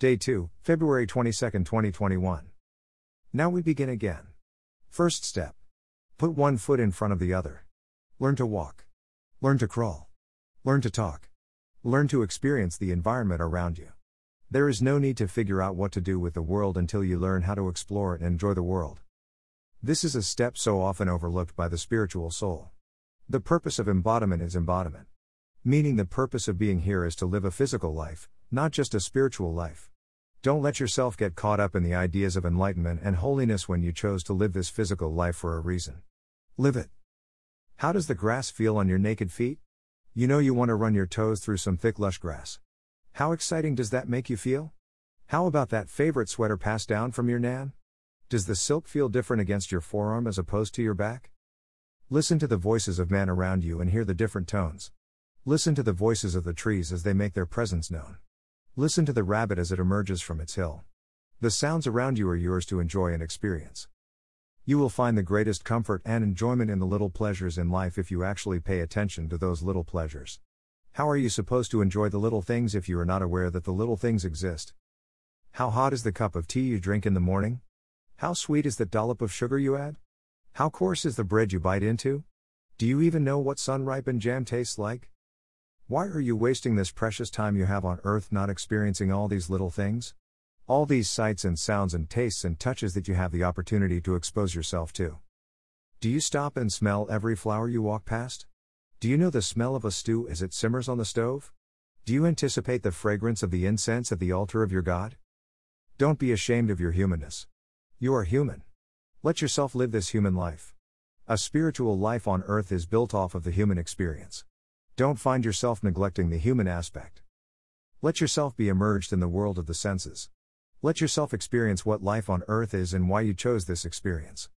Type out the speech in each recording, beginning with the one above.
Day 2, February 22, 2021. Now we begin again. First step Put one foot in front of the other. Learn to walk. Learn to crawl. Learn to talk. Learn to experience the environment around you. There is no need to figure out what to do with the world until you learn how to explore and enjoy the world. This is a step so often overlooked by the spiritual soul. The purpose of embodiment is embodiment. Meaning the purpose of being here is to live a physical life, not just a spiritual life. Don't let yourself get caught up in the ideas of enlightenment and holiness when you chose to live this physical life for a reason. Live it. How does the grass feel on your naked feet? You know you want to run your toes through some thick, lush grass. How exciting does that make you feel? How about that favorite sweater passed down from your nan? Does the silk feel different against your forearm as opposed to your back? Listen to the voices of men around you and hear the different tones. Listen to the voices of the trees as they make their presence known. Listen to the rabbit as it emerges from its hill. The sounds around you are yours to enjoy and experience. You will find the greatest comfort and enjoyment in the little pleasures in life if you actually pay attention to those little pleasures. How are you supposed to enjoy the little things if you are not aware that the little things exist? How hot is the cup of tea you drink in the morning? How sweet is that dollop of sugar you add? How coarse is the bread you bite into? Do you even know what sun ripened jam tastes like? Why are you wasting this precious time you have on earth not experiencing all these little things? All these sights and sounds and tastes and touches that you have the opportunity to expose yourself to. Do you stop and smell every flower you walk past? Do you know the smell of a stew as it simmers on the stove? Do you anticipate the fragrance of the incense at the altar of your God? Don't be ashamed of your humanness. You are human. Let yourself live this human life. A spiritual life on earth is built off of the human experience. Don't find yourself neglecting the human aspect. Let yourself be immersed in the world of the senses. Let yourself experience what life on earth is and why you chose this experience.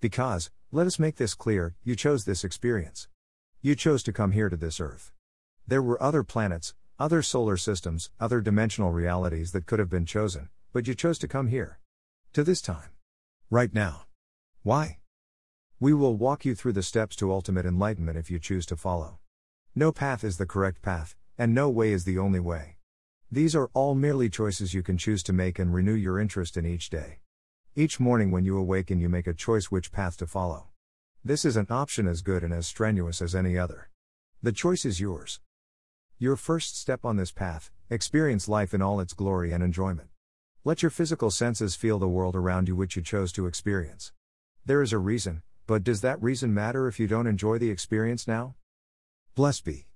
Because, let us make this clear, you chose this experience. You chose to come here to this earth. There were other planets, other solar systems, other dimensional realities that could have been chosen, but you chose to come here. To this time. Right now. Why? We will walk you through the steps to ultimate enlightenment if you choose to follow. No path is the correct path, and no way is the only way. These are all merely choices you can choose to make and renew your interest in each day. Each morning when you awaken, you make a choice which path to follow. This is an option as good and as strenuous as any other. The choice is yours. Your first step on this path experience life in all its glory and enjoyment. Let your physical senses feel the world around you which you chose to experience. There is a reason, but does that reason matter if you don't enjoy the experience now? Blessed be.